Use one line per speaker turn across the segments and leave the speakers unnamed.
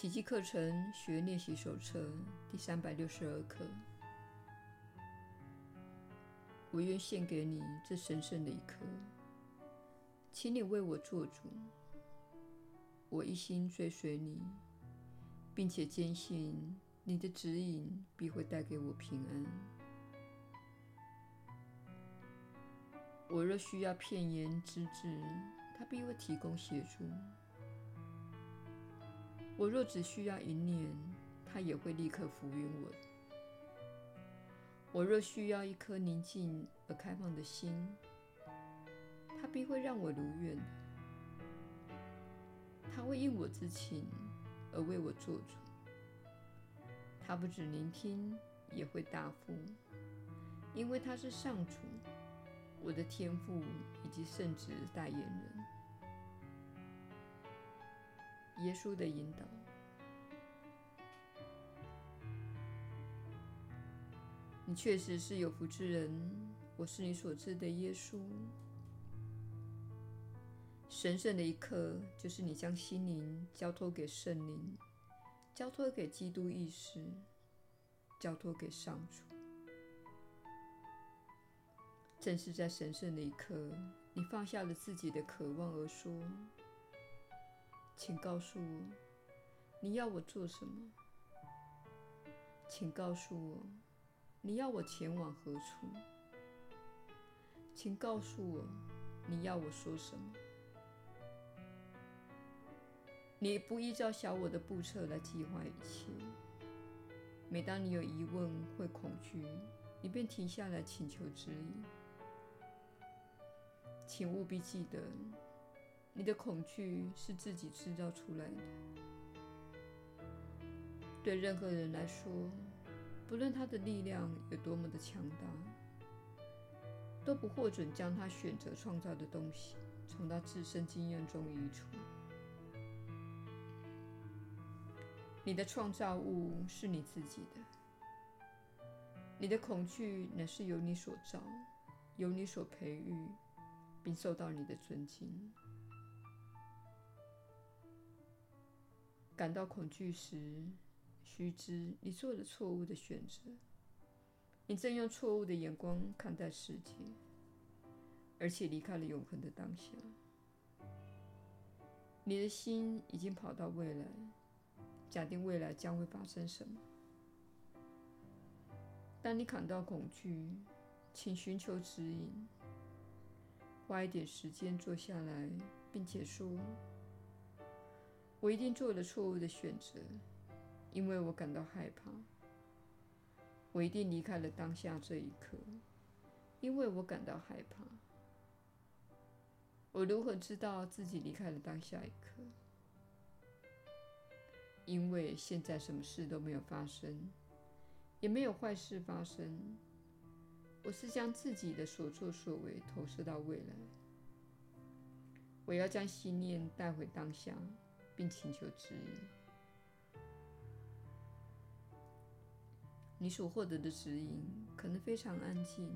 奇迹课程学练习手册第三百六十二课。我愿献给你这神圣的一刻，请你为我做主。我一心追随你，并且坚信你的指引必会带给我平安。我若需要片言之智，他必会提供协助。我若只需要一念，他也会立刻浮云我。我若需要一颗宁静而开放的心，他必会让我如愿。他会应我之情而为我做主。他不只聆听，也会答复，因为他是上主，我的天赋以及圣子代言人。耶稣的引导。你确实是有福之人，我是你所知的耶稣。神圣的一刻，就是你将心灵交托给圣灵，交托给基督意识，交托给上主。正是在神圣的一刻，你放下了自己的渴望而说：“请告诉我，你要我做什么？请告诉我。”你要我前往何处？请告诉我，你要我说什么？你不依照小我的步骤来计划一切。每当你有疑问或恐惧，你便停下来请求指引。请务必记得，你的恐惧是自己制造出来的。对任何人来说，不论他的力量有多么的强大，都不获准将他选择创造的东西从他自身经验中移除。你的创造物是你自己的，你的恐惧乃是由你所造，由你所培育，并受到你的尊敬。感到恐惧时，须知，你做了错误的选择。你正用错误的眼光看待世界，而且离开了永恒的当下。你的心已经跑到未来，假定未来将会发生什么。当你感到恐惧，请寻求指引，花一点时间坐下来，并且说：“我一定做了错误的选择。”因为我感到害怕，我一定离开了当下这一刻。因为我感到害怕，我如何知道自己离开了当下一刻？因为现在什么事都没有发生，也没有坏事发生。我是将自己的所作所为投射到未来。我要将信念带回当下，并请求指引。你所获得的指引可能非常安静，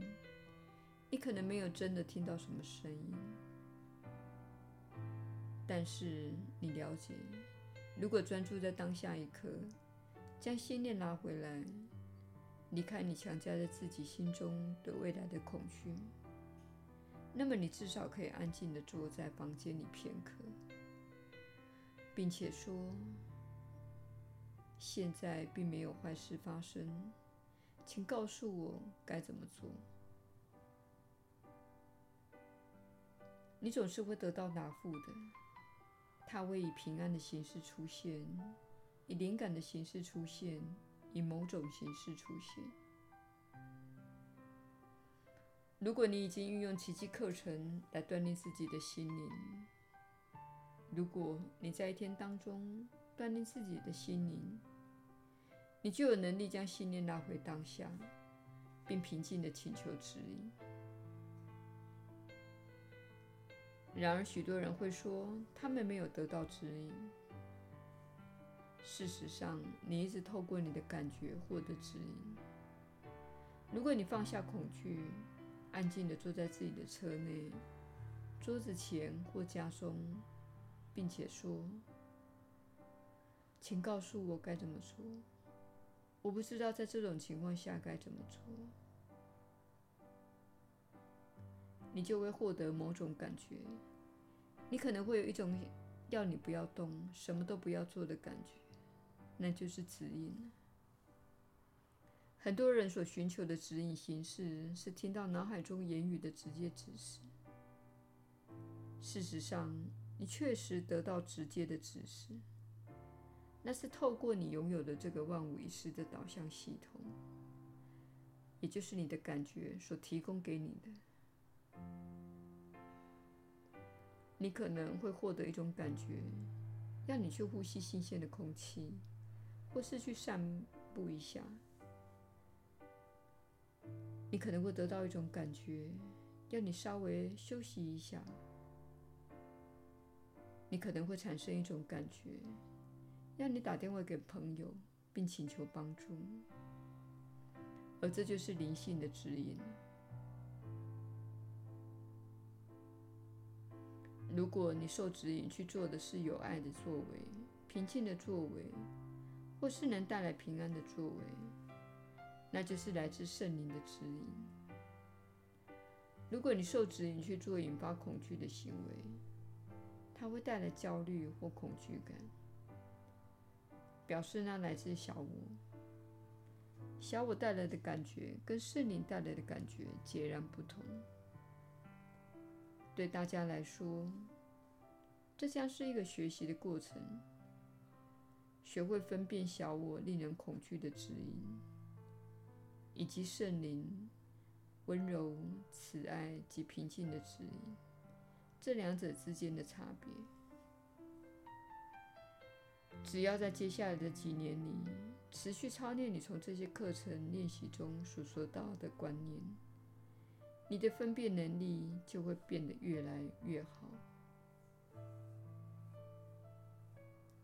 你可能没有真的听到什么声音，但是你了解，如果专注在当下一刻，将心念拿回来，离开你强加在自己心中对未来的恐惧，那么你至少可以安静地坐在房间里片刻，并且说。现在并没有坏事发生，请告诉我该怎么做。你总是会得到答复的，它会以平安的形式出现，以灵感的形式出现，以某种形式出现。如果你已经运用奇迹课程来锻炼自己的心灵，如果你在一天当中锻炼自己的心灵，你就有能力将信念拉回当下，并平静地请求指引。然而，许多人会说他们没有得到指引。事实上，你一直透过你的感觉获得指引。如果你放下恐惧，安静地坐在自己的车内、桌子前或家中，并且说。请告诉我该怎么做。我不知道在这种情况下该怎么做。你就会获得某种感觉，你可能会有一种要你不要动、什么都不要做的感觉，那就是指引。很多人所寻求的指引形式是听到脑海中言语的直接指示。事实上，你确实得到直接的指示，那是透过你拥有的这个万无一失的导向系统，也就是你的感觉所提供给你的。你可能会获得一种感觉，让你去呼吸新鲜的空气，或是去散步一下。你可能会得到一种感觉，让你稍微休息一下。你可能会产生一种感觉，让你打电话给朋友，并请求帮助。而这就是灵性的指引。如果你受指引去做的是有爱的作为、平静的作为，或是能带来平安的作为，那就是来自圣灵的指引。如果你受指引去做引发恐惧的行为，它会带来焦虑或恐惧感，表示那来自小我。小我带来的感觉跟圣灵带来的感觉截然不同。对大家来说，这将是一个学习的过程，学会分辨小我令人恐惧的指引，以及圣灵温柔、慈爱及平静的指引，这两者之间的差别。只要在接下来的几年里持续操练你从这些课程练习中所说到的观念。你的分辨能力就会变得越来越好。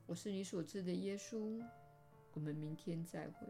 我是你所知的耶稣，我们明天再会。